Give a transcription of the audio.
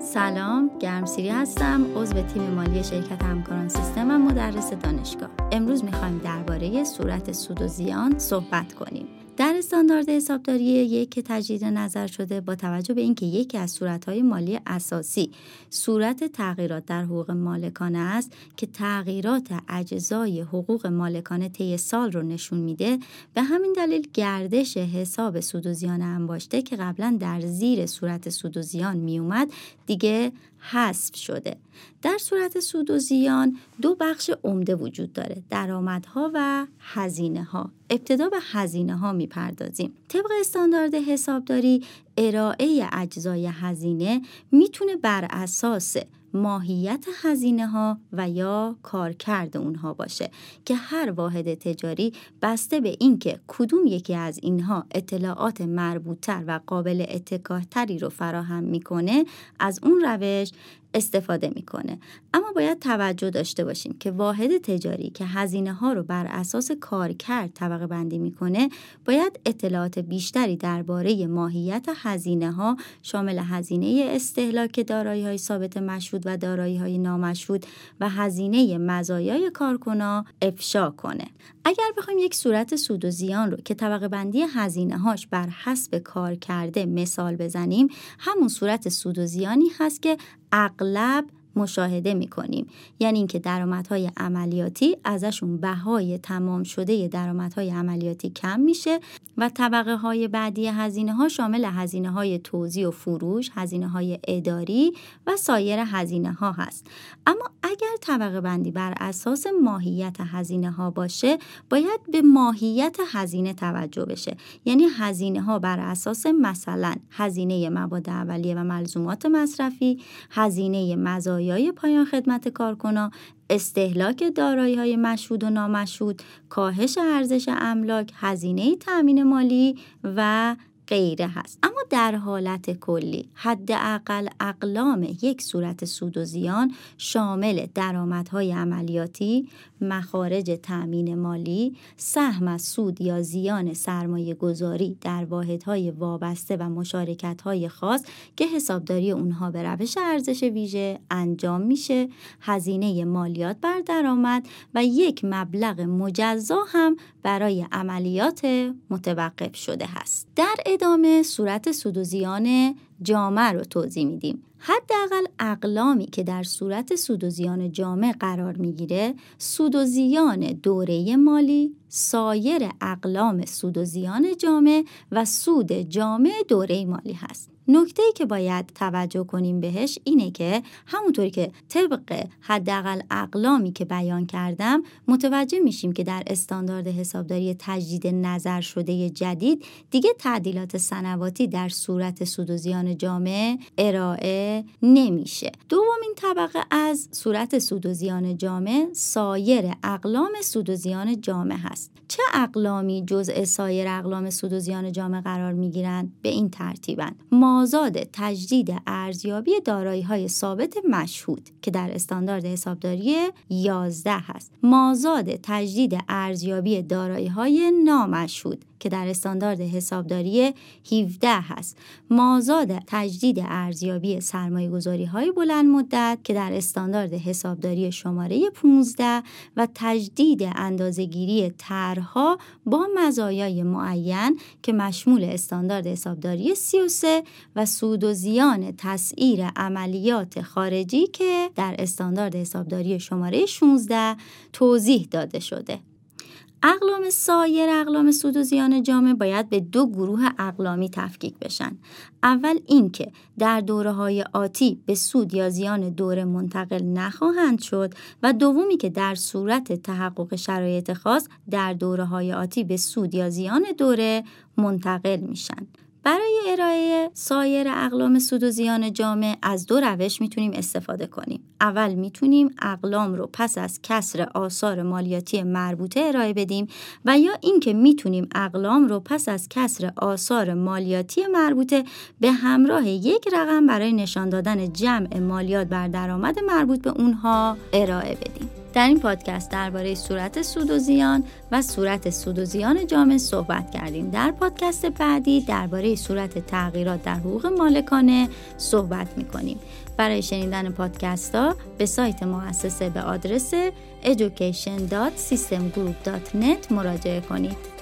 سلام گرمسیری هستم. عضو تیم مالی شرکت همکاران سیستم و مدرس دانشگاه. امروز می‌خوایم درباره صورت سود و زیان صحبت کنیم. در استاندارد حسابداری یک که تجدید نظر شده با توجه به اینکه یکی از صورتهای مالی اساسی صورت تغییرات در حقوق مالکانه است که تغییرات اجزای حقوق مالکانه طی سال رو نشون میده به همین دلیل گردش حساب سود و زیان انباشته که قبلا در زیر صورت سود و زیان میومد دیگه حذف شده. در صورت سود و زیان دو بخش عمده وجود داره درآمدها و هزینه ها ابتدا به هزینه ها می‌پردازیم. طبق استاندارد حسابداری ارائه اجزای هزینه می‌تونه بر اساس ماهیت هزینه ها و یا کارکرد اونها باشه که هر واحد تجاری بسته به اینکه کدوم یکی از اینها اطلاعات مربوطتر و قابل اتکاهتری رو فراهم می‌کنه از اون روش استفاده می‌کنه. اما باید توجه داشته باشیم که واحد تجاری که هزینه ها رو بر اساس کارکرد طبقه بندی می‌کنه باید اطلاعات بیشتری درباره ماهیت هزینه ها شامل هزینه استهلاک دارایی های ثابت مشهود و دارایی های نامشهود و هزینه مزایای کارکنا افشا کنه. اگر بخوایم یک صورت سود و زیان رو که طبقه بندی هزینه هاش بر حسب کار کرده مثال بزنیم همون صورت سود و زیانی هست که اغلب مشاهده می کنیم یعنی اینکه درآمدهای عملیاتی ازشون بهای تمام شده درآمدهای عملیاتی کم میشه و طبقه های بعدی هزینه ها شامل هزینه های توزیع و فروش، هزینه های اداری و سایر هزینه ها هست. اما اگر طبقه بندی بر اساس ماهیت هزینه ها باشه باید به ماهیت هزینه توجه بشه. یعنی هزینه ها بر اساس مثلا هزینه مواد اولیه و ملزومات مصرفی هزینه مزایای پایان خدمت کارکنا استهلاک دارایی های مشهود و نامشهود کاهش ارزش املاک هزینه تأمین مالی و غیره هست. اما در حالت کلی حداقل اقلام یک صورت سود و زیان شامل درآمدهای عملیاتی مخارج تأمین مالی سهم از سود یا زیان سرمایه گذاری در واحدهای وابسته و مشارکت های خاص که حسابداری اونها به روش ارزش ویژه انجام میشه هزینه مالیات بر درآمد و یک مبلغ مجزا هم برای عملیات متوقف شده هست. در ادامه صورت سود و زیان جامعه رو توضیح میدیم. حداقل اقلامی که در صورت سود و زیان جامع قرار می‌گیره سود و زیان دوره مالی سایر اقلام سود و زیان جامع و سود جامع دوره مالی هست. نکته ای که باید توجه کنیم بهش اینه که همونطوری که طبق حداقل اقلامی که بیان کردم متوجه میشیم که در استاندارد حسابداری تجدید نظر شده جدید دیگه تعدیلات سنواتی در صورت سود و زیان جامعه ارائه نمیشه. دومین طبقه از صورت سود و زیان جامعه سایر اقلام سود و زیان جامعه هست. چه اقلامی جزء سایر اقلام سود و زیان جامعه قرار می‌گیرند به این ترتیبند مازاد تجدید ارزیابی دارایی های ثابت مشهود که در استاندارد حسابداری 11 هست. مازاد تجدید ارزیابی دارایی های نامشهود. که در استاندارد حسابداری 17 هست. مازاد تجدید ارزیابی سرمایه گذاری های بلند مدت که در استاندارد حسابداری شماره 15 و تجدید اندازهگیری طرحها با مزایای معین که مشمول استاندارد حسابداری 33 و سود و زیان تسعیر عملیات خارجی که در استاندارد حسابداری شماره 16 توضیح داده شده. اقلام سایر اقلام سود و زیان جامعه باید به دو گروه اقلامی تفکیک بشن. اول اینکه در دوره های آتی به سود یا زیان دوره منتقل نخواهند شد و دومی که در صورت تحقق شرایط خاص در دوره های آتی به سود یا زیان دوره منتقل میشن. برای ارائه سایر اقلام سود و زیان جامع از دو روش می‌تونیم استفاده کنیم. اول می‌تونیم اقلام رو پس از کسر آثار مالیاتی مربوطه ارائه بدیم و یا اینکه می‌تونیم اقلام رو پس از کسر آثار مالیاتی مربوطه به همراه یک رقم برای نشان دادن جمع مالیات بر درآمد مربوط به اونها ارائه بدیم. در این پادکست درباره صورت سود و زیان و صورت سود و زیان جامعه صحبت کردیم. در پادکست بعدی درباره صورت تغییرات در حقوق مالکانه صحبت می‌کنیم. برای شنیدن پادکست ها به سایت مؤسسه به آدرس education.systemgroup.net مراجعه کنید.